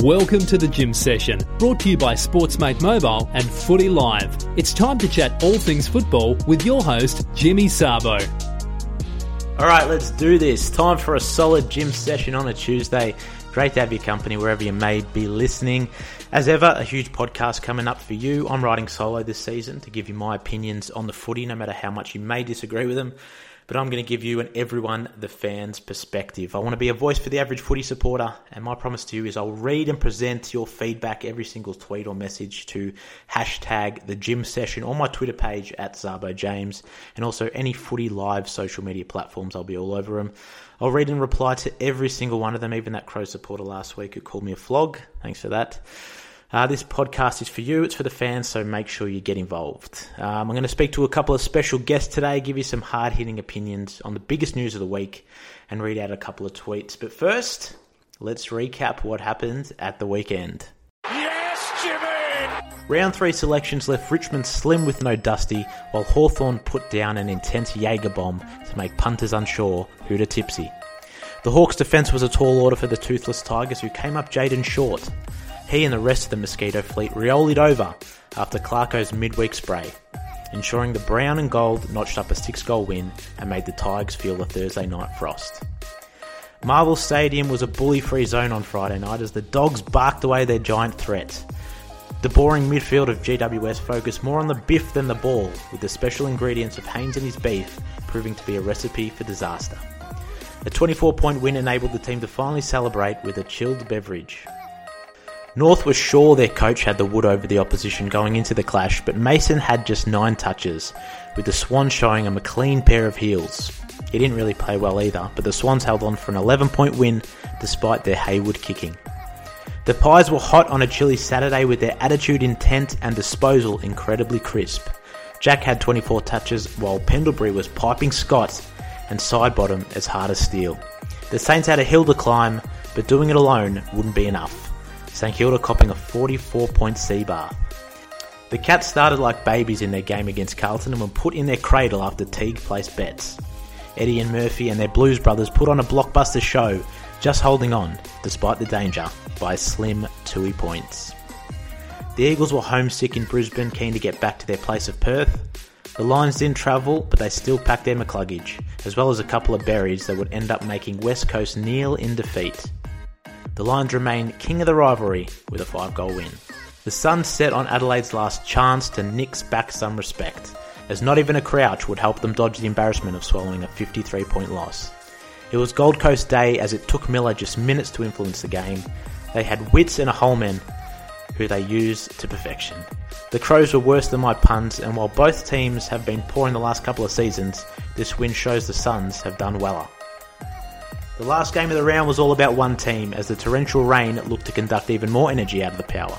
Welcome to the Jim Session, brought to you by Sportsmate Mobile and Footy Live. It's time to chat all things football with your host, Jimmy Sabo. All right, let's do this. Time for a solid gym session on a Tuesday. Great to have your company wherever you may be listening. As ever, a huge podcast coming up for you. I'm riding solo this season to give you my opinions on the footy, no matter how much you may disagree with them but I'm going to give you and everyone the fans' perspective. I want to be a voice for the average footy supporter, and my promise to you is I'll read and present your feedback every single tweet or message to hashtag the Jim Session on my Twitter page at Zabo James, and also any footy live social media platforms. I'll be all over them. I'll read and reply to every single one of them, even that Crow supporter last week who called me a flog. Thanks for that. Uh, this podcast is for you, it's for the fans, so make sure you get involved. Um, I'm going to speak to a couple of special guests today, give you some hard hitting opinions on the biggest news of the week, and read out a couple of tweets. But first, let's recap what happened at the weekend. Yes, Jimmy! Round three selections left Richmond slim with no Dusty, while Hawthorn put down an intense Jaeger bomb to make punters unsure who to tipsy. The Hawks' defence was a tall order for the toothless Tigers, who came up Jayden short. He and the rest of the Mosquito fleet riolied over after Clarko's midweek spray, ensuring the brown and gold notched up a six goal win and made the Tigers feel the Thursday night frost. Marvel Stadium was a bully free zone on Friday night as the Dogs barked away their giant threat. The boring midfield of GWS focused more on the biff than the ball, with the special ingredients of Haynes and his beef proving to be a recipe for disaster. A 24 point win enabled the team to finally celebrate with a chilled beverage. North was sure their coach had the wood over the opposition going into the clash, but Mason had just nine touches, with the Swans showing him a clean pair of heels. He didn't really play well either, but the Swans held on for an 11 point win despite their Hayward kicking. The Pies were hot on a chilly Saturday with their attitude intent and disposal incredibly crisp. Jack had 24 touches while Pendlebury was piping Scott and Sidebottom as hard as steel. The Saints had a hill to climb, but doing it alone wouldn't be enough. St Kilda copping a 44 point C bar. The Cats started like babies in their game against Carlton and were put in their cradle after Teague placed bets. Eddie and Murphy and their Blues brothers put on a blockbuster show, just holding on, despite the danger, by slim two points. The Eagles were homesick in Brisbane, keen to get back to their place of Perth. The Lions didn't travel, but they still packed their McCluggage, as well as a couple of berries that would end up making West Coast kneel in defeat the Lions remain king of the rivalry with a five goal win. The Suns set on Adelaide's last chance to nix back some respect, as not even a crouch would help them dodge the embarrassment of swallowing a 53 point loss. It was Gold Coast Day as it took Miller just minutes to influence the game. They had wits and a Holman who they used to perfection. The Crows were worse than my puns, and while both teams have been poor in the last couple of seasons, this win shows the Suns have done weller. The last game of the round was all about one team, as the torrential rain looked to conduct even more energy out of the power.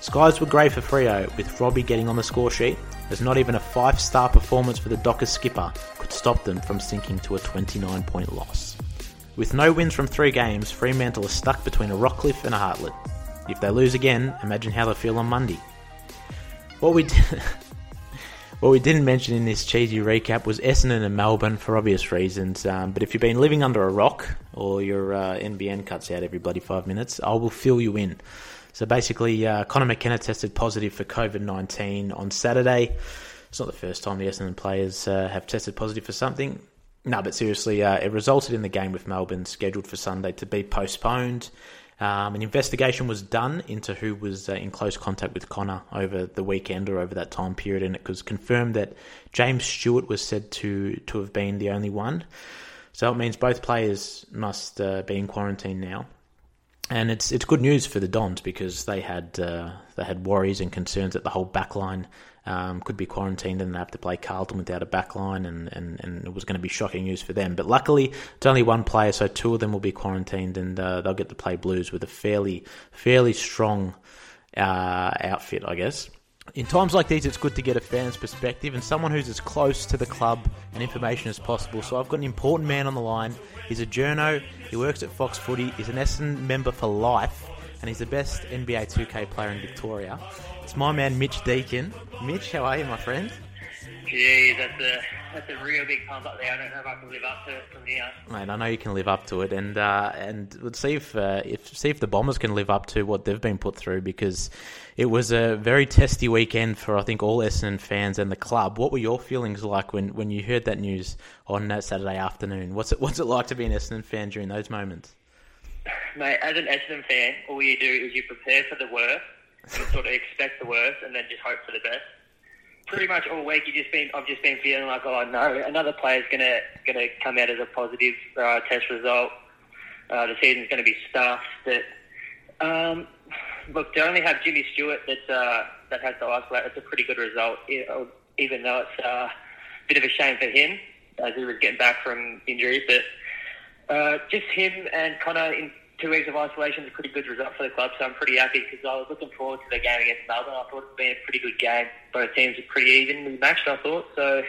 Skies were grey for Freo, with Robbie getting on the score sheet, as not even a five star performance for the Dockers skipper could stop them from sinking to a 29 point loss. With no wins from three games, Fremantle are stuck between a Rockliff and a Hartlett. If they lose again, imagine how they feel on Monday. What we did. What we didn't mention in this cheesy recap was Essendon and Melbourne for obvious reasons. Um, but if you've been living under a rock or your uh, NBN cuts out every bloody five minutes, I will fill you in. So basically, uh, Conor McKenna tested positive for COVID 19 on Saturday. It's not the first time the Essendon players uh, have tested positive for something. No, but seriously, uh, it resulted in the game with Melbourne scheduled for Sunday to be postponed. Um, an investigation was done into who was uh, in close contact with Conor over the weekend or over that time period, and it was confirmed that James Stewart was said to to have been the only one. So it means both players must uh, be in quarantine now, and it's it's good news for the Dons because they had uh, they had worries and concerns that the whole backline um, could be quarantined and have to play Carlton without a backline, and, and, and it was going to be shocking news for them. But luckily, it's only one player, so two of them will be quarantined, and uh, they'll get to play Blues with a fairly fairly strong uh, outfit, I guess. In times like these, it's good to get a fan's perspective and someone who's as close to the club and information as possible. So I've got an important man on the line. He's a journo. He works at Fox Footy. He's an Essendon member for life, and he's the best NBA 2K player in Victoria. It's my man Mitch Deacon. Mitch, how are you, my friend? Geez, that's a that's a real big pump up there. I don't know if I can live up to it from here. Mate, I know you can live up to it, and uh, and let's see if uh, if see if the Bombers can live up to what they've been put through because it was a very testy weekend for I think all Essendon fans and the club. What were your feelings like when, when you heard that news on that Saturday afternoon? What's it what's it like to be an Essendon fan during those moments? Mate, as an Essendon fan, all you do is you prepare for the worst, sort of expect the worst, and then just hope for the best pretty much all week you just been I've just been feeling like oh no another player's gonna gonna come out as a positive uh, test result. Uh, the season's going to be stuffed. That um, look to only have Jimmy Stewart that uh, that has to isolate. It's a pretty good result, even though it's uh, a bit of a shame for him as he was getting back from injury. But uh, just him and Conor in two weeks of isolation is a pretty good result for the club, so I'm pretty happy because I was looking forward to the game against Melbourne. I thought it would be a pretty good game. Both teams were pretty evenly matched, I thought. So,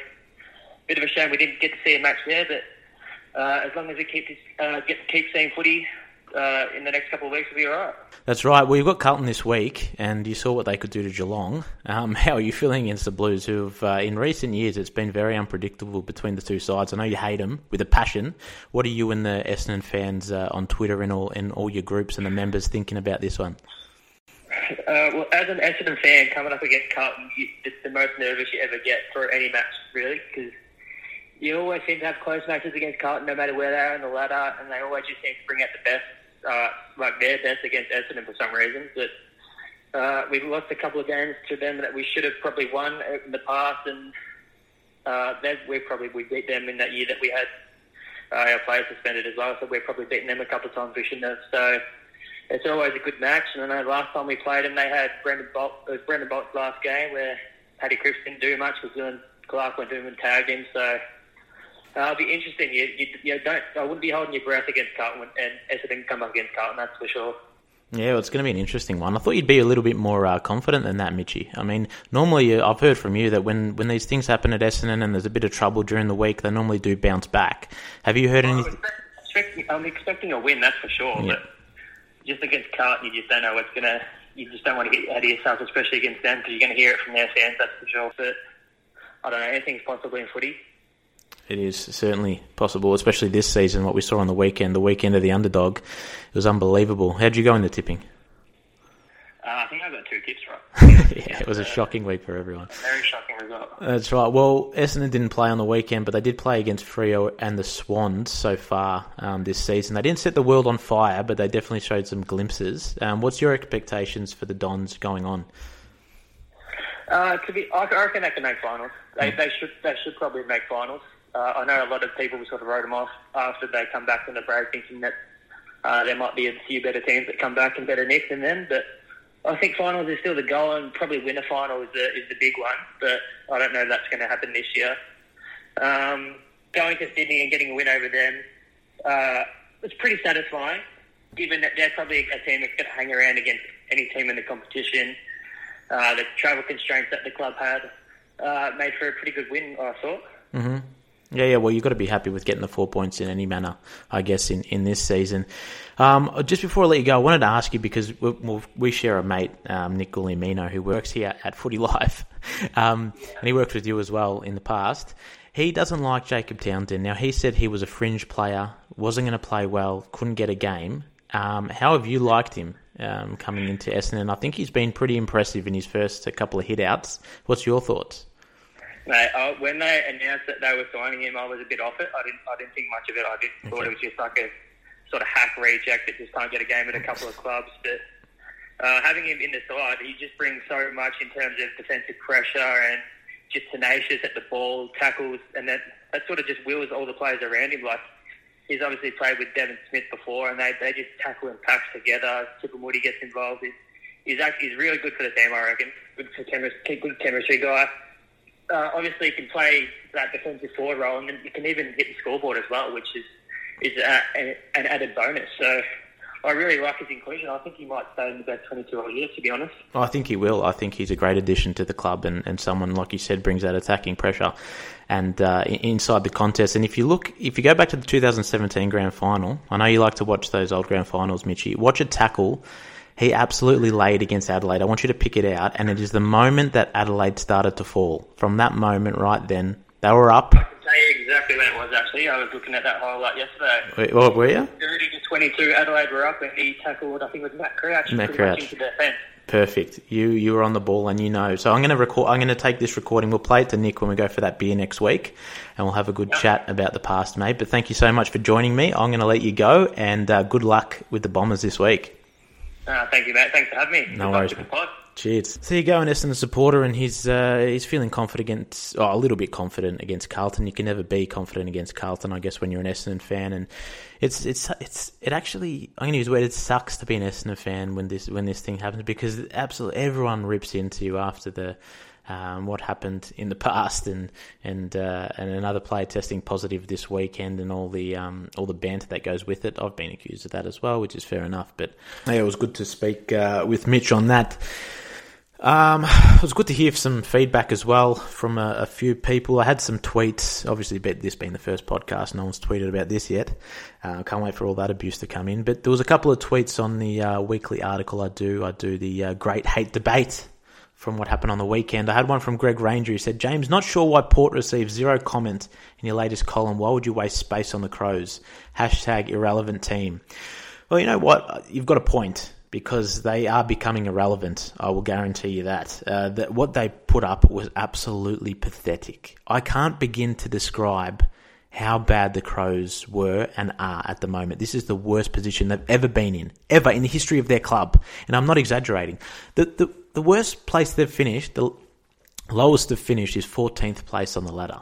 bit of a shame we didn't get to see a match there, but uh, as long as we keep uh, get keep seeing footy, uh, in the next couple of weeks will be all right. That's right. Well, you've got Carlton this week, and you saw what they could do to Geelong. Um, how are you feeling against the Blues, who've, uh, in recent years, it's been very unpredictable between the two sides? I know you hate them with a passion. What are you and the Essendon fans uh, on Twitter and all, in all your groups and the members thinking about this one? Uh, well, as an Essendon fan, coming up against Carlton, you, it's the most nervous you ever get for any match, really, because you always seem to have close matches against Carlton, no matter where they are in the ladder, and they always just seem to bring out the best uh, like their best against Essendon for some reason. But uh, we've lost a couple of games to them that we should have probably won in the past, and uh, we probably we beat them in that year that we had uh, our players suspended as well. So we're probably beaten them a couple of times we shouldn't have. So it's always a good match. And I know last time we played them, they had Brendan Bolt. It was Brendan Bolt's last game where Paddy Cripps didn't do much because Dylan Clarke went him and tagged him. So uh, it'll be interesting. You, you, you don't. I wouldn't be holding your breath against Carlton, and Essendon come up against Carlton. That's for sure. Yeah, well, it's going to be an interesting one. I thought you'd be a little bit more uh, confident than that, Mitchy. I mean, normally uh, I've heard from you that when, when these things happen at Essendon and there's a bit of trouble during the week, they normally do bounce back. Have you heard anything? I'm expecting a win, that's for sure. Yeah. But just against Carlton, you just don't know what's going to. You just don't want to get out of yourself, especially against them, because you're going to hear it from their fans. That's for sure. But I don't know. Anything's possible in footy. It is certainly possible, especially this season. What we saw on the weekend, the weekend of the underdog, it was unbelievable. How'd you go in the tipping? Uh, I think I got two tips right. yeah, it was a shocking week for everyone. Very shocking result. That's right. Well, Essendon didn't play on the weekend, but they did play against Freo and the Swans so far um, this season. They didn't set the world on fire, but they definitely showed some glimpses. Um, what's your expectations for the Dons going on? Uh, to be, I reckon they can make finals. They, mm. they should. They should probably make finals. Uh, I know a lot of people sort of wrote them off after they come back from the break, thinking that uh, there might be a few better teams that come back and better nick than them. But I think finals is still the goal, and probably win a final is the, is the big one. But I don't know if that's going to happen this year. Um, going to Sydney and getting a win over them uh, was pretty satisfying, given that they're probably a team that's going to hang around against any team in the competition. Uh, the travel constraints that the club had uh, made for a pretty good win, I thought. Mm-hmm. Yeah, yeah. Well, you've got to be happy with getting the four points in any manner, I guess, in, in this season. Um, just before I let you go, I wanted to ask you because we, we share a mate, um, Nick Guglielmino, who works here at Footy Live, um, and he worked with you as well in the past. He doesn't like Jacob Townsend. Now, he said he was a fringe player, wasn't going to play well, couldn't get a game. Um, how have you liked him um, coming into Essendon? I think he's been pretty impressive in his first couple of hit outs. What's your thoughts? Mate, I, when they announced that they were signing him, I was a bit off it. I didn't, I didn't think much of it. I just okay. thought it was just like a sort of hack reject that just can't get a game at a couple of clubs. But uh, having him in the side, he just brings so much in terms of defensive pressure and just tenacious at the ball, tackles, and that that sort of just wheels all the players around him. Like he's obviously played with Devon Smith before, and they, they just tackle and packs together. Chipper Moody gets involved. He's, he's actually he's really good for the team, I reckon. Good for chemistry, good chemistry guy uh, obviously you can play that defensive forward role, and you can even hit the scoreboard as well, which is is uh, an added bonus. So I really like his inclusion. I think he might stay in the best 22 all year, to be honest. I think he will. I think he's a great addition to the club and, and someone, like you said, brings that attacking pressure and uh, inside the contest. And if you look, if you go back to the 2017 grand final, I know you like to watch those old grand finals, Mitchy. Watch a tackle he absolutely laid against Adelaide. I want you to pick it out, and it is the moment that Adelaide started to fall. From that moment right then, they were up. I can say exactly when it was. Actually, I was looking at that highlight yesterday. Wait, what were you? 30 to 22, Adelaide were up, and he tackled. I think it was Matt Crouch. Matt Crouch. into defence. Perfect. You you were on the ball and you know. So I'm going to record. I'm going to take this recording. We'll play it to Nick when we go for that beer next week, and we'll have a good chat about the past, mate. But thank you so much for joining me. I'm going to let you go, and uh, good luck with the Bombers this week. Uh, thank you, mate. Thanks for having me. No Good worries, mate. Cheers. So you go and Essendon supporter, and he's uh, he's feeling confident against, oh, a little bit confident against Carlton. You can never be confident against Carlton, I guess, when you're an Essendon fan. And it's it's it's it actually I'm going to use the word it sucks to be an Essendon fan when this when this thing happens because absolutely everyone rips into you after the. Um, what happened in the past, and and uh, and another player testing positive this weekend, and all the um, all the banter that goes with it. I've been accused of that as well, which is fair enough. But yeah, it was good to speak uh, with Mitch on that. Um, it was good to hear some feedback as well from a, a few people. I had some tweets. Obviously, bet this being the first podcast, no one's tweeted about this yet. Uh, can't wait for all that abuse to come in. But there was a couple of tweets on the uh, weekly article I do. I do the uh, great hate debate from what happened on the weekend. I had one from Greg Ranger who said, James, not sure why Port received zero comment in your latest column. Why would you waste space on the Crows? Hashtag irrelevant team. Well, you know what? You've got a point because they are becoming irrelevant. I will guarantee you that. Uh, that what they put up was absolutely pathetic. I can't begin to describe how bad the Crows were and are at the moment. This is the worst position they've ever been in, ever in the history of their club. And I'm not exaggerating. The the, the worst place they've finished, the lowest they've finished, is 14th place on the ladder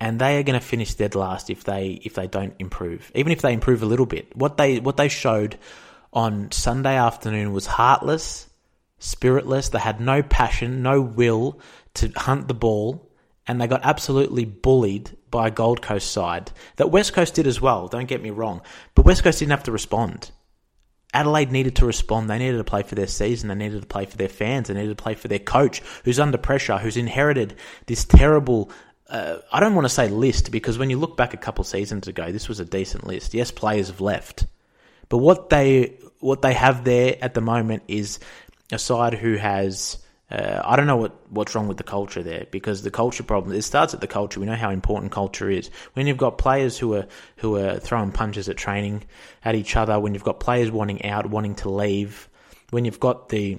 and they are going to finish dead last if they if they don't improve. Even if they improve a little bit, what they what they showed on Sunday afternoon was heartless, spiritless. They had no passion, no will to hunt the ball, and they got absolutely bullied by a Gold Coast side that West Coast did as well. Don't get me wrong, but West Coast didn't have to respond. Adelaide needed to respond. They needed to play for their season. They needed to play for their fans. They needed to play for their coach, who's under pressure, who's inherited this terrible. Uh, I don't want to say list because when you look back a couple seasons ago, this was a decent list. Yes, players have left, but what they what they have there at the moment is a side who has. Uh, I don't know what, what's wrong with the culture there because the culture problem it starts at the culture. We know how important culture is. When you've got players who are who are throwing punches at training at each other, when you've got players wanting out, wanting to leave, when you've got the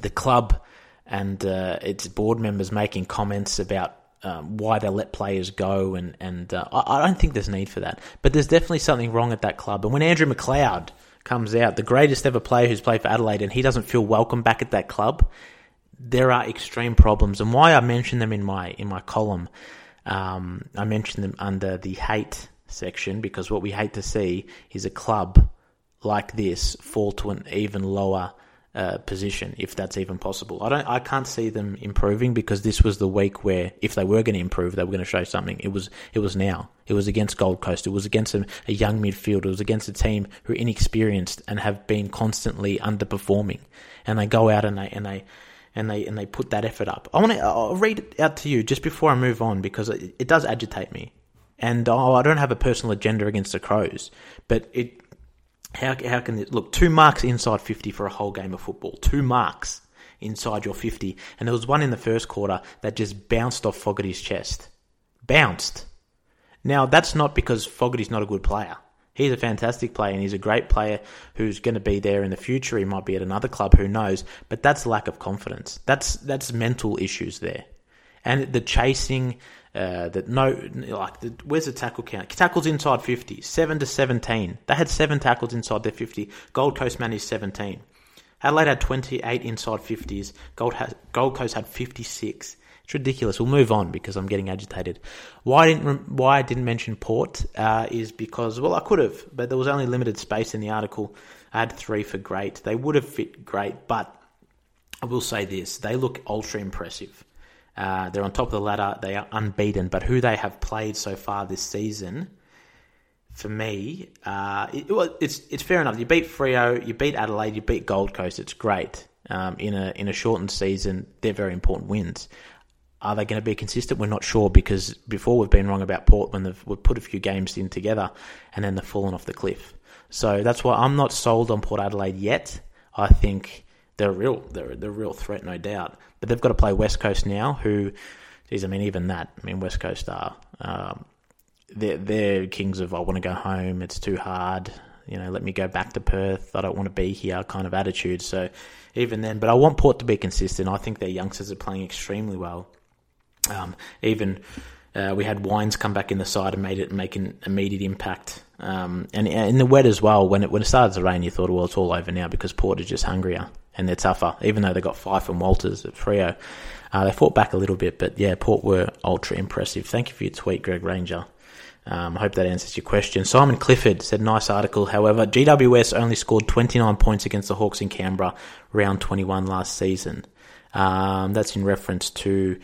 the club and uh, its board members making comments about um, why they let players go, and and uh, I, I don't think there's need for that. But there's definitely something wrong at that club. And when Andrew McLeod comes out, the greatest ever player who's played for Adelaide, and he doesn't feel welcome back at that club, there are extreme problems. And why I mention them in my in my column, um, I mention them under the hate section because what we hate to see is a club like this fall to an even lower uh, position, if that's even possible. I don't, I can't see them improving because this was the week where, if they were going to improve, they were going to show something. It was, it was now. It was against Gold Coast. It was against a, a young midfield. It was against a team who are inexperienced and have been constantly underperforming. And they go out and they and they and they and they put that effort up. I want to. I'll read it out to you just before I move on because it, it does agitate me. And oh, I don't have a personal agenda against the Crows, but it how how can it look two marks inside fifty for a whole game of football? Two marks inside your fifty, and there was one in the first quarter that just bounced off Fogarty's chest, bounced. Now that's not because Fogarty's not a good player. He's a fantastic player and he's a great player who's going to be there in the future. He might be at another club, who knows? But that's lack of confidence. That's that's mental issues there, and the chasing. Uh, that no, like, the, where's the tackle count? Tackles inside 50, 7 to 17. They had 7 tackles inside their 50. Gold Coast managed 17. Adelaide had 28 inside 50s. Gold, Gold Coast had 56. It's ridiculous. We'll move on because I'm getting agitated. Why I didn't why I didn't mention Port uh, is because well I could have, but there was only limited space in the article. I had three for great. They would have fit great, but I will say this: they look ultra impressive. Uh, they're on top of the ladder. They are unbeaten, but who they have played so far this season, for me, uh, it, well, it's it's fair enough. You beat Freo, you beat Adelaide, you beat Gold Coast. It's great. Um, in a in a shortened season, they're very important wins. Are they going to be consistent? We're not sure because before we've been wrong about Port when they've we've put a few games in together and then they've fallen off the cliff. So that's why I'm not sold on Port Adelaide yet. I think they're real they're, a real threat, no doubt. But they've got to play West Coast now, who Geez, I mean, even that. I mean, West Coast are um, they're, they're kings of I want to go home. It's too hard. You know, let me go back to Perth. I don't want to be here. Kind of attitude. So even then, but I want Port to be consistent. I think their youngsters are playing extremely well. Um, even uh, we had Wines come back in the side and made it make an immediate impact. Um, and in the wet as well, when it when it started to rain, you thought, well, it's all over now because Port is just hungrier and they're tougher. Even though they got Fyfe and Walters at Freo, uh, they fought back a little bit. But yeah, Port were ultra impressive. Thank you for your tweet, Greg Ranger. Um, I hope that answers your question. Simon Clifford said, nice article. However, GWS only scored 29 points against the Hawks in Canberra round 21 last season. Um, that's in reference to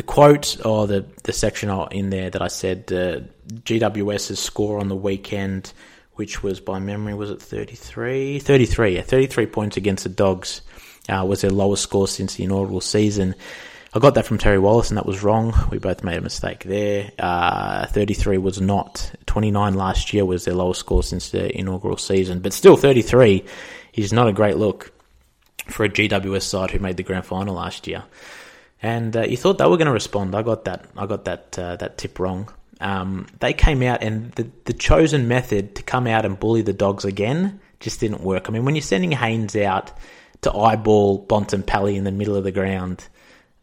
the quote or the, the section in there that I said uh, GWS's score on the weekend, which was by memory, was it 33? 33, yeah, 33 points against the Dogs uh, was their lowest score since the inaugural season. I got that from Terry Wallace, and that was wrong. We both made a mistake there. Uh, 33 was not. 29 last year was their lowest score since the inaugural season. But still, 33 is not a great look for a GWS side who made the grand final last year. And uh, you thought they were going to respond. I got that. I got that. Uh, that tip wrong. Um, they came out, and the the chosen method to come out and bully the dogs again just didn't work. I mean, when you're sending Haynes out to eyeball Bontempelli in the middle of the ground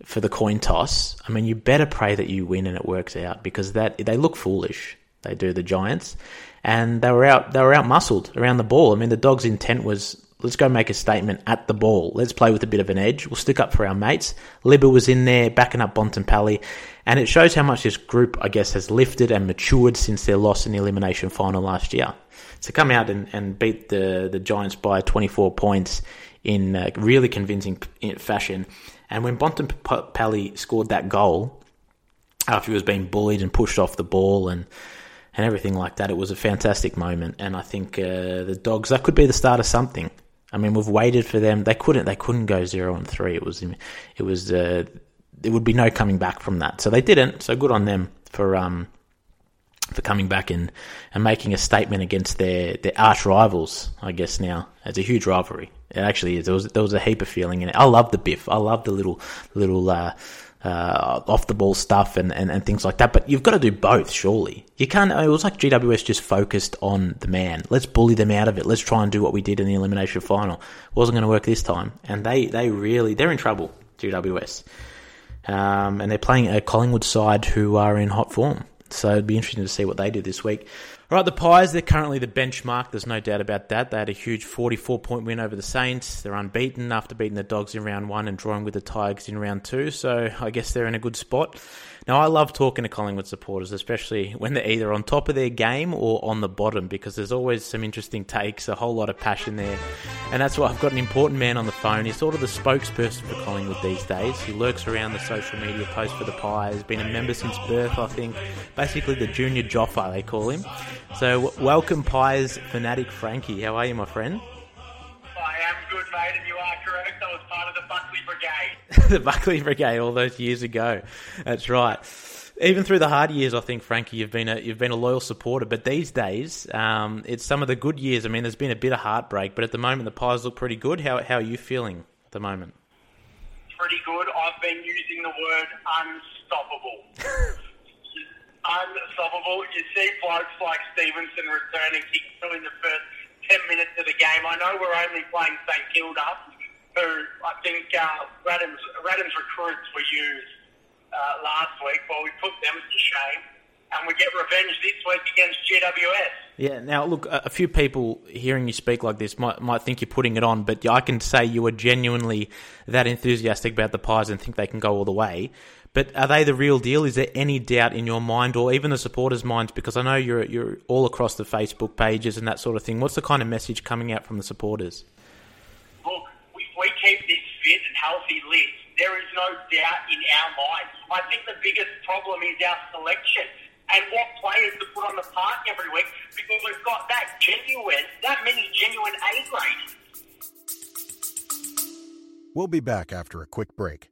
for the coin toss, I mean, you better pray that you win and it works out because that they look foolish. They do the Giants, and they were out. They were out muscled around the ball. I mean, the dogs' intent was let's go make a statement at the ball. Let's play with a bit of an edge. We'll stick up for our mates. Libba was in there backing up Bontempelli, and it shows how much this group, I guess, has lifted and matured since their loss in the elimination final last year. To come out and, and beat the the Giants by 24 points in a really convincing fashion and when Bontempelli scored that goal, after he was being bullied and pushed off the ball and and everything like that, it was a fantastic moment. And I think uh, the Dogs that could be the start of something. I mean, we've waited for them. They couldn't. They couldn't go zero and three. It was. It was. Uh, there would be no coming back from that. So they didn't. So good on them for um for coming back and, and making a statement against their, their arch rivals. I guess now it's a huge rivalry. It actually is. There was there was a heap of feeling in it. I love the biff. I love the little little uh, uh, off the ball stuff and, and, and things like that. But you've got to do both, surely. You can't. It was like GWS just focused on the man. Let's bully them out of it. Let's try and do what we did in the elimination final. wasn't going to work this time, and they they really they're in trouble. GWS, um, and they're playing a Collingwood side who are in hot form. So it'd be interesting to see what they do this week. All right, the Pies, they're currently the benchmark. There's no doubt about that. They had a huge 44 point win over the Saints. They're unbeaten after beating the Dogs in round one and drawing with the Tigers in round two. So I guess they're in a good spot. Now, I love talking to Collingwood supporters, especially when they're either on top of their game or on the bottom, because there's always some interesting takes, a whole lot of passion there. And that's why I've got an important man on the phone. He's sort of the spokesperson for Collingwood these days. He lurks around the social media posts for the Pies, been a member since birth, I think. Basically, the junior Joffa, they call him. So, welcome, Pies fanatic Frankie. How are you, my friend? the Buckley Brigade all those years ago. That's right. Even through the hard years, I think Frankie, you've been a you've been a loyal supporter. But these days, um, it's some of the good years. I mean, there's been a bit of heartbreak, but at the moment, the Pies look pretty good. How how are you feeling at the moment? Pretty good. I've been using the word unstoppable. unstoppable. You see blokes like Stephenson returning kicks in the first 10 minutes of the game. I know we're only playing St Kilda, who I think uh, Ratten's, recruits were used uh, last week, but we put them to shame. And we get revenge this week against GWS. Yeah. Now, look, a few people hearing you speak like this might might think you're putting it on, but I can say you are genuinely that enthusiastic about the Pies and think they can go all the way. But are they the real deal? Is there any doubt in your mind, or even the supporters' minds? Because I know you're you're all across the Facebook pages and that sort of thing. What's the kind of message coming out from the supporters? We keep this fit and healthy list, there is no doubt in our minds. I think the biggest problem is our selection and what players to put on the park every week because we've got that genuine, that many genuine A grades. We'll be back after a quick break.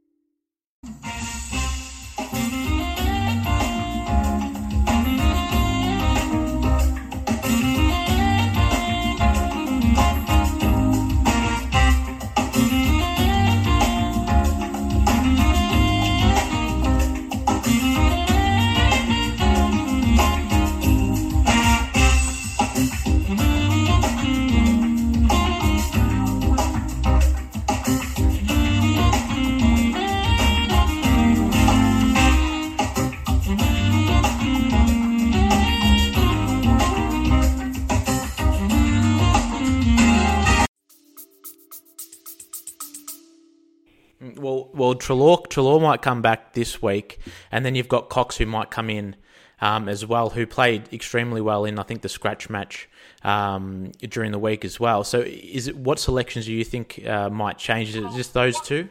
Well, Treloar, Treloar might come back this week, and then you've got Cox who might come in um, as well, who played extremely well in I think the scratch match um, during the week as well. So, is it what selections do you think uh, might change? Is it just those two?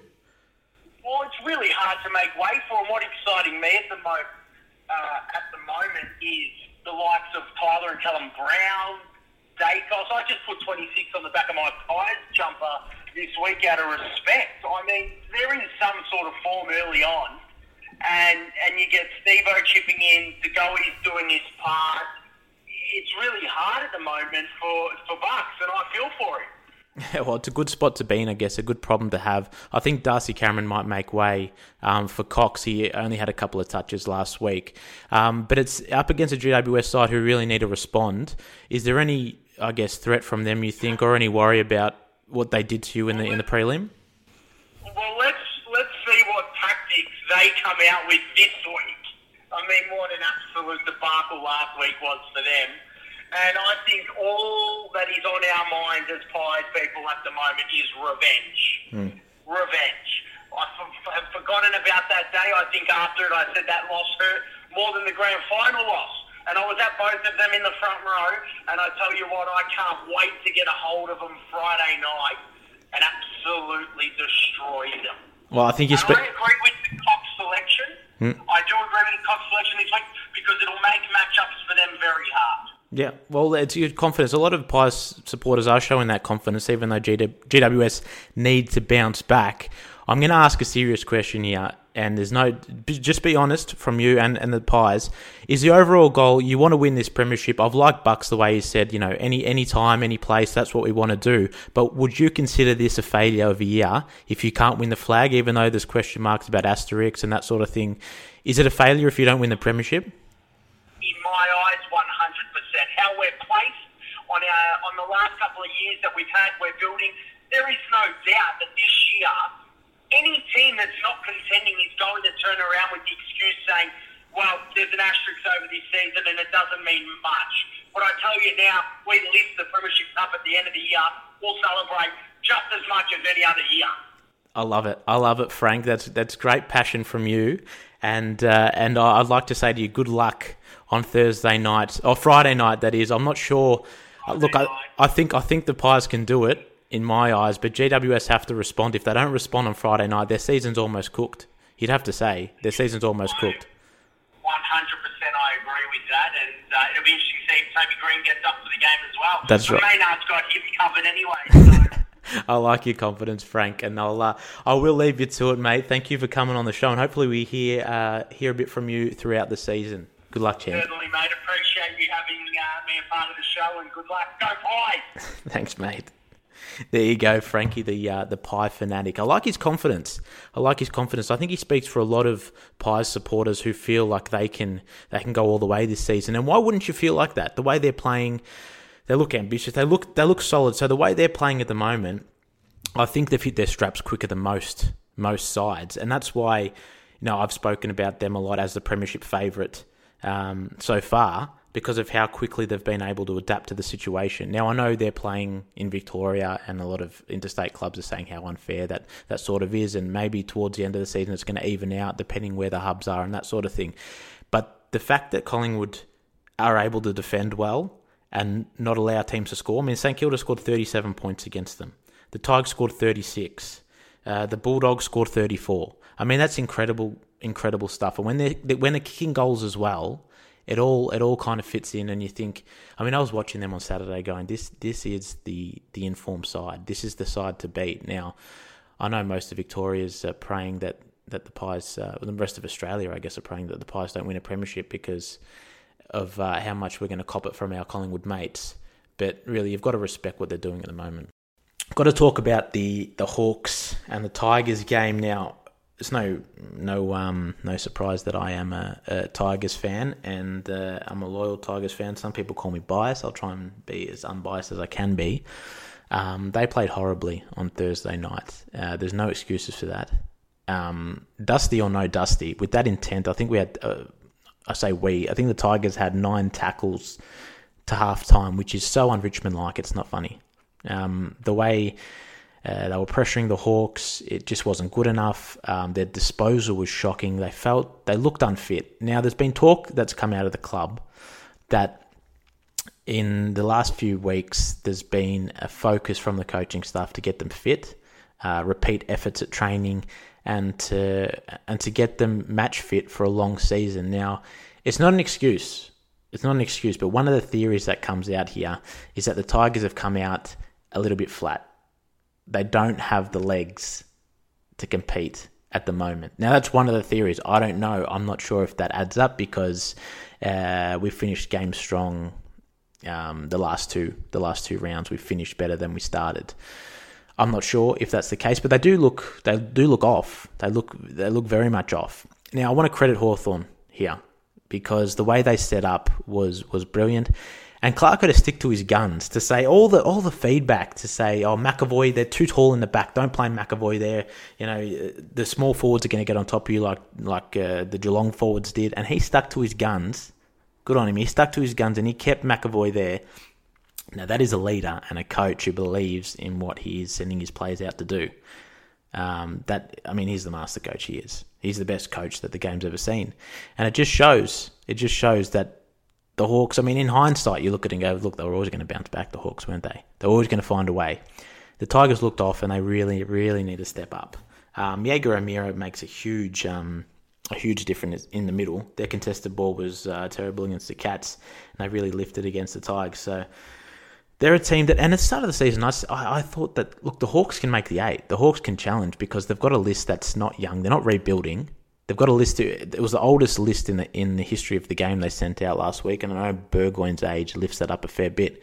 Well, it's really hard to make way for. And what exciting me at the moment, uh, at the moment, is the likes of Tyler and Callum Brown, Daicos. I just put 26 on the back of my Pies jumper this week out of respect. I mean, there is some sort of form early on, and and you get Stevo chipping in, De Goey's doing his part. It's really hard at the moment for, for Bucks, and I feel for him. Yeah, well, it's a good spot to be in, I guess, a good problem to have. I think Darcy Cameron might make way um, for Cox. He only had a couple of touches last week. Um, but it's up against a GWS side who really need to respond. Is there any, I guess, threat from them, you think, or any worry about what they did to you in the in the prelim? Well, let's let's see what tactics they come out with this week. I mean, what an absolute debacle last week was for them. And I think all that is on our minds as Pies people at the moment is revenge. Hmm. Revenge. I have forgotten about that day. I think after it, I said that loss hurt more than the grand final loss. And I was at both of them in the front row. And I tell you what, I can't wait to get a hold of them Friday night and absolutely destroy them. Well, I think you spe- I agree with the Cox selection. Hmm? I do agree with the Cox selection this week because it'll make matchups for them very hard. Yeah, well, it's your confidence. A lot of Pies supporters are showing that confidence, even though GW- GWS need to bounce back. I'm going to ask a serious question here, and there's no, just be honest from you and, and the Pies. Is the overall goal you want to win this premiership? I've liked Bucks the way he said, you know, any any time, any place, that's what we want to do. But would you consider this a failure of a year if you can't win the flag, even though there's question marks about asterisks and that sort of thing? Is it a failure if you don't win the premiership? in my eyes, 100%. How we're placed on our, on the last couple of years that we've had, we're building. There is no doubt that this year, any team that's not contending is going to turn around with the excuse saying, well, there's an asterisk over this season and it doesn't mean much. But I tell you now, we lift the Premiership Cup at the end of the year. We'll celebrate just as much as any other year. I love it. I love it, Frank. That's that's great passion from you, and uh, and I'd like to say to you, good luck on Thursday night or Friday night. That is, I'm not sure. Uh, look, I. I think I think the Pies can do it in my eyes, but GWS have to respond. If they don't respond on Friday night, their season's almost cooked. You'd have to say their season's almost cooked. 100% I agree with that, and uh, it'll be interesting to see if Toby Greene gets up for the game as well. That's but right. Maynard's got him covered anyway. So. I like your confidence, Frank, and I'll uh, I will leave you to it, mate. Thank you for coming on the show, and hopefully we hear uh, hear a bit from you throughout the season. Good luck, champ. Certainly, mate. Appreciate you having uh, me a part of the show, and good luck. Go Pies! Thanks, mate. There you go, Frankie, the uh, the pie fanatic. I like his confidence. I like his confidence. I think he speaks for a lot of Pies supporters who feel like they can they can go all the way this season. And why wouldn't you feel like that? The way they're playing, they look ambitious. They look they look solid. So the way they're playing at the moment, I think they've hit their straps quicker than most most sides, and that's why you know I've spoken about them a lot as the premiership favourite um, so far because of how quickly they've been able to adapt to the situation. Now I know they're playing in Victoria, and a lot of interstate clubs are saying how unfair that that sort of is, and maybe towards the end of the season it's going to even out depending where the hubs are and that sort of thing. But the fact that Collingwood are able to defend well and not allow teams to score. I mean, St Kilda scored 37 points against them. The Tigers scored 36. Uh, the Bulldogs scored 34. I mean, that's incredible, incredible stuff. And when they're they- when they're kicking goals as well, it all it all kind of fits in. And you think, I mean, I was watching them on Saturday, going, this this is the the informed side. This is the side to beat. Now, I know most of Victoria's uh, praying that that the Pies, uh, the rest of Australia, I guess, are praying that the Pies don't win a premiership because of uh, how much we're going to cop it from our Collingwood mates. But really, you've got to respect what they're doing at the moment. Got to talk about the the Hawks and the Tigers game now. It's no no um no surprise that I am a, a Tigers fan and uh, I'm a loyal Tigers fan. Some people call me biased. I'll try and be as unbiased as I can be. Um, they played horribly on Thursday night. Uh, there's no excuses for that. Um, dusty or no dusty, with that intent, I think we had. Uh, I say we. I think the Tigers had nine tackles to half time, which is so un Richmond like. It's not funny. Um, the way Uh, they were pressuring the Hawks. It just wasn't good enough. Um, their disposal was shocking. They felt they looked unfit. Now, there's been talk that's come out of the club that in the last few weeks, there's been a focus from the coaching staff to get them fit, uh, repeat efforts at training, and to and to get them match fit for a long season. Now, it's not an excuse. It's not an excuse, but one of the theories that comes out here is that the Tigers have come out a little bit flat. They don't have the legs to compete at the moment. Now, that's one of the theories. I don't know. I'm not sure if that adds up because uh, we finished game strong. Um, the last two, the last two rounds, we finished better than we started. I'm not sure if that's the case, but they do look, they do look off. They look, they look very much off. Now, I want to credit Hawthorn here because the way they set up was was brilliant. And Clark had to stick to his guns to say all the all the feedback to say, oh McEvoy, they're too tall in the back. Don't play McEvoy there. You know the small forwards are going to get on top of you like like uh, the Geelong forwards did. And he stuck to his guns. Good on him. He stuck to his guns and he kept McEvoy there. Now that is a leader and a coach who believes in what he is sending his players out to do. Um, that I mean, he's the master coach. He is. He's the best coach that the game's ever seen, and it just shows. It just shows that the Hawks, I mean, in hindsight, you look at it and go, look, they were always going to bounce back, the Hawks, weren't they? They're always going to find a way. The Tigers looked off and they really, really need to step up. Um, Jaeger makes a huge, um, a huge difference in the middle. Their contested ball was uh, terrible against the Cats, and they really lifted against the Tigers. So they're a team that, and at the start of the season, I, I thought that, look, the Hawks can make the eight. The Hawks can challenge because they've got a list that's not young. They're not rebuilding. They've got a list. It was the oldest list in the in the history of the game they sent out last week, and I know Burgoyne's age lifts that up a fair bit.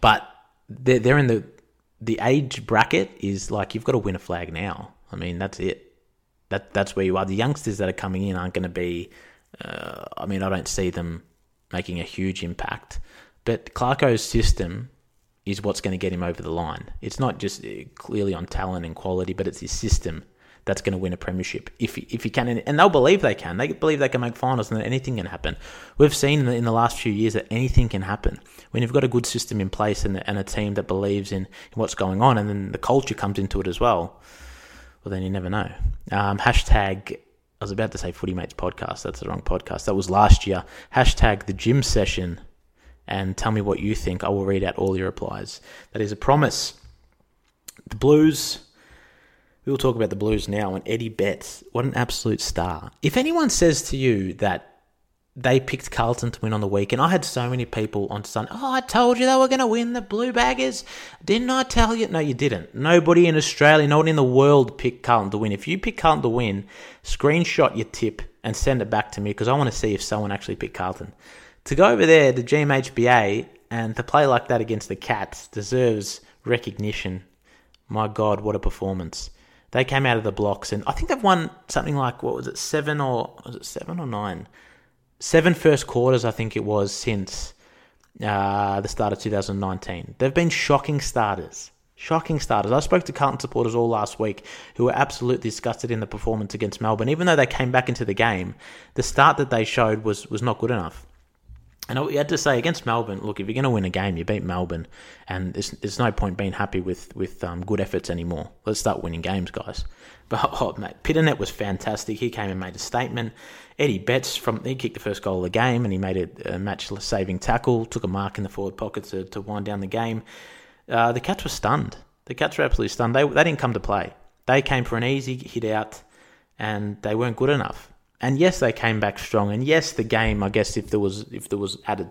But they're they're in the the age bracket is like you've got to win a flag now. I mean that's it. That that's where you are. The youngsters that are coming in aren't going to be. Uh, I mean I don't see them making a huge impact. But Clarko's system is what's going to get him over the line. It's not just uh, clearly on talent and quality, but it's his system that's going to win a premiership if if he can, and they'll believe they can. They believe they can make finals, and that anything can happen. We've seen in the, last few years that anything can happen when you've got a good system in place and, and a team that believes in, in what's going on, and then the culture comes into it as well. Well, then you never know. Um, hashtag. I was about to say Footy Mates podcast. That's the wrong podcast. That was last year. Hashtag the Jim Session and tell me what you think. I will read out all your replies. That is a promise. The Blues we will talk about the Blues now and Eddie Betts. What an absolute star. If anyone says to you that they picked Carlton to win on the weekend, I had so many people on Sun. Oh, I told you they were going to win the Blue Baggers. Didn't I tell you? No, you didn't. Nobody in Australia, no one in the world picked Carlton to win. If you pick Carlton to win, screenshot your tip and send it back to me because I want to see if someone actually picked Carlton. To go over there to GMHBA and to play like that against the Cats deserves recognition. My God, what a performance. They came out of the blocks, and I think they've won something like what was it, seven or was it seven or nine? Seven first quarters, I think it was since uh, the start of 2019. They've been shocking starters. Shocking starters. I spoke to Carlton supporters all last week who were absolutely disgusted in the performance against Melbourne. Even though they came back into the game, the start that they showed was, was not good enough. And we had to say against Melbourne, look, if you're going to win a game, you beat Melbourne, and there's, there's no point being happy with with um, good efforts anymore. Let's start winning games, guys. But oh, mate, Pittonet was fantastic. He came and made a statement. Eddie Betts from he kicked the first goal of the game, and he made a, a match-saving tackle. Took a mark in the forward pocket to, to wind down the game. Uh, the Cats were stunned. The Cats were absolutely stunned. They they didn't come to play. They came for an easy hit out, and they weren't good enough and yes, they came back strong. And yes, the game, I guess, if there was if there was added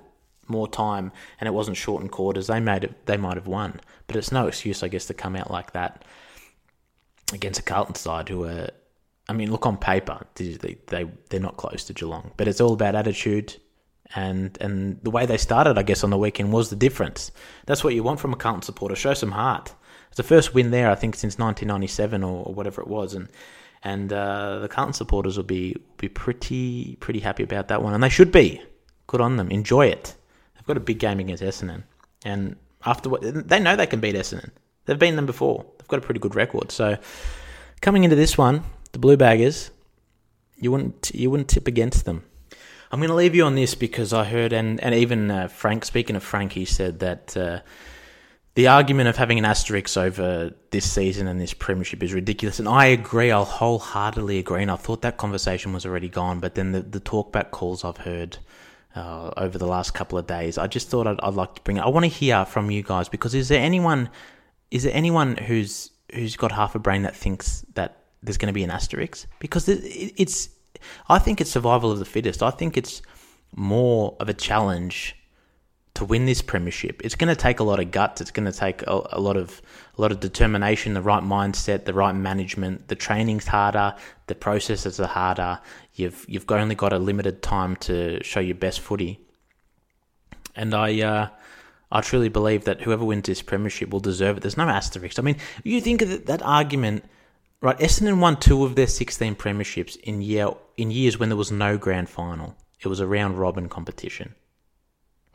more time and it wasn't shortened quarters, they made it. They might have won. But it's no excuse, I guess, to come out like that against a Carlton side who are. I mean, look on paper, they they they're not close to Geelong, but it's all about attitude. And and the way they started, I guess, on the weekend was the difference. That's what you want from a Carlton supporter. Show some heart. It's the first win there, I think, since 1997 or, or whatever it was, and and uh, the Carlton supporters will be be pretty pretty happy about that one, and they should be. Good on them. Enjoy it. They've got a big game against Essendon, and after what they know they can beat Essendon. They've beaten them before. They've got a pretty good record. So coming into this one, the Blue Baggers, you wouldn't you wouldn't tip against them. I'm going to leave you on this because I heard, and and even uh, Frank. Speaking of Frank, he said that. Uh, the argument of having an asterisk over this season and this premiership is ridiculous, and I agree. I'll wholeheartedly agree. And I thought that conversation was already gone, but then the the talkback calls I've heard uh, over the last couple of days, I just thought I'd, I'd like to bring it. I want to hear from you guys because is there anyone, is there anyone who's who's got half a brain that thinks that there's going to be an asterisk? Because it, it's, I think it's survival of the fittest. I think it's more of a challenge to win this premiership. It's going to take a lot of guts. It's going to take a, a, lot of a lot of determination, the right mindset, the right management. The training's harder, the processes are harder. You've you've only got a limited time to show your best footy, and I. Uh, I truly believe that whoever wins this premiership will deserve it. There's no asterisk. I mean, you think of that, that argument, right? Essendon won two of their 16 premierships in year in years when there was no grand final. It was a round robin competition,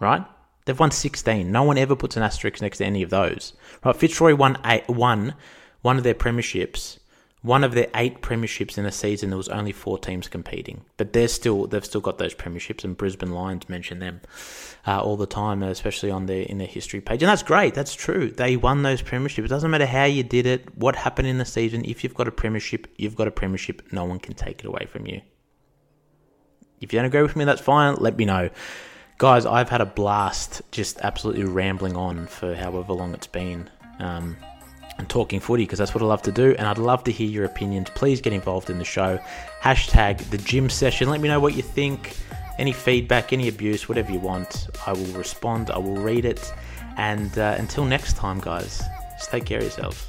right? They've won 16. No one ever puts an asterisk next to any of those. Right? Fitzroy won eight, won one of their premierships, one of their eight premierships in a season. There was only four teams competing, but they're still they've still got those premierships. And Brisbane Lions mention them uh, all the time, especially on their in their history page, and that's great. That's true. They won those premierships. It doesn't matter how you did it, what happened in the season. If you've got a premiership, you've got a premiership. No one can take it away from you. If you don't agree with me, that's fine. Let me know. Guys, I've had a blast just absolutely rambling on for however long it's been um, and talking footy because that's what I love to do. And I'd love to hear your opinions. Please get involved in the show. Hashtag the Jim Session. Let me know what you think. Any feedback, any abuse, whatever you want. I will respond, I will read it. And uh, until next time, guys, just take care of yourselves.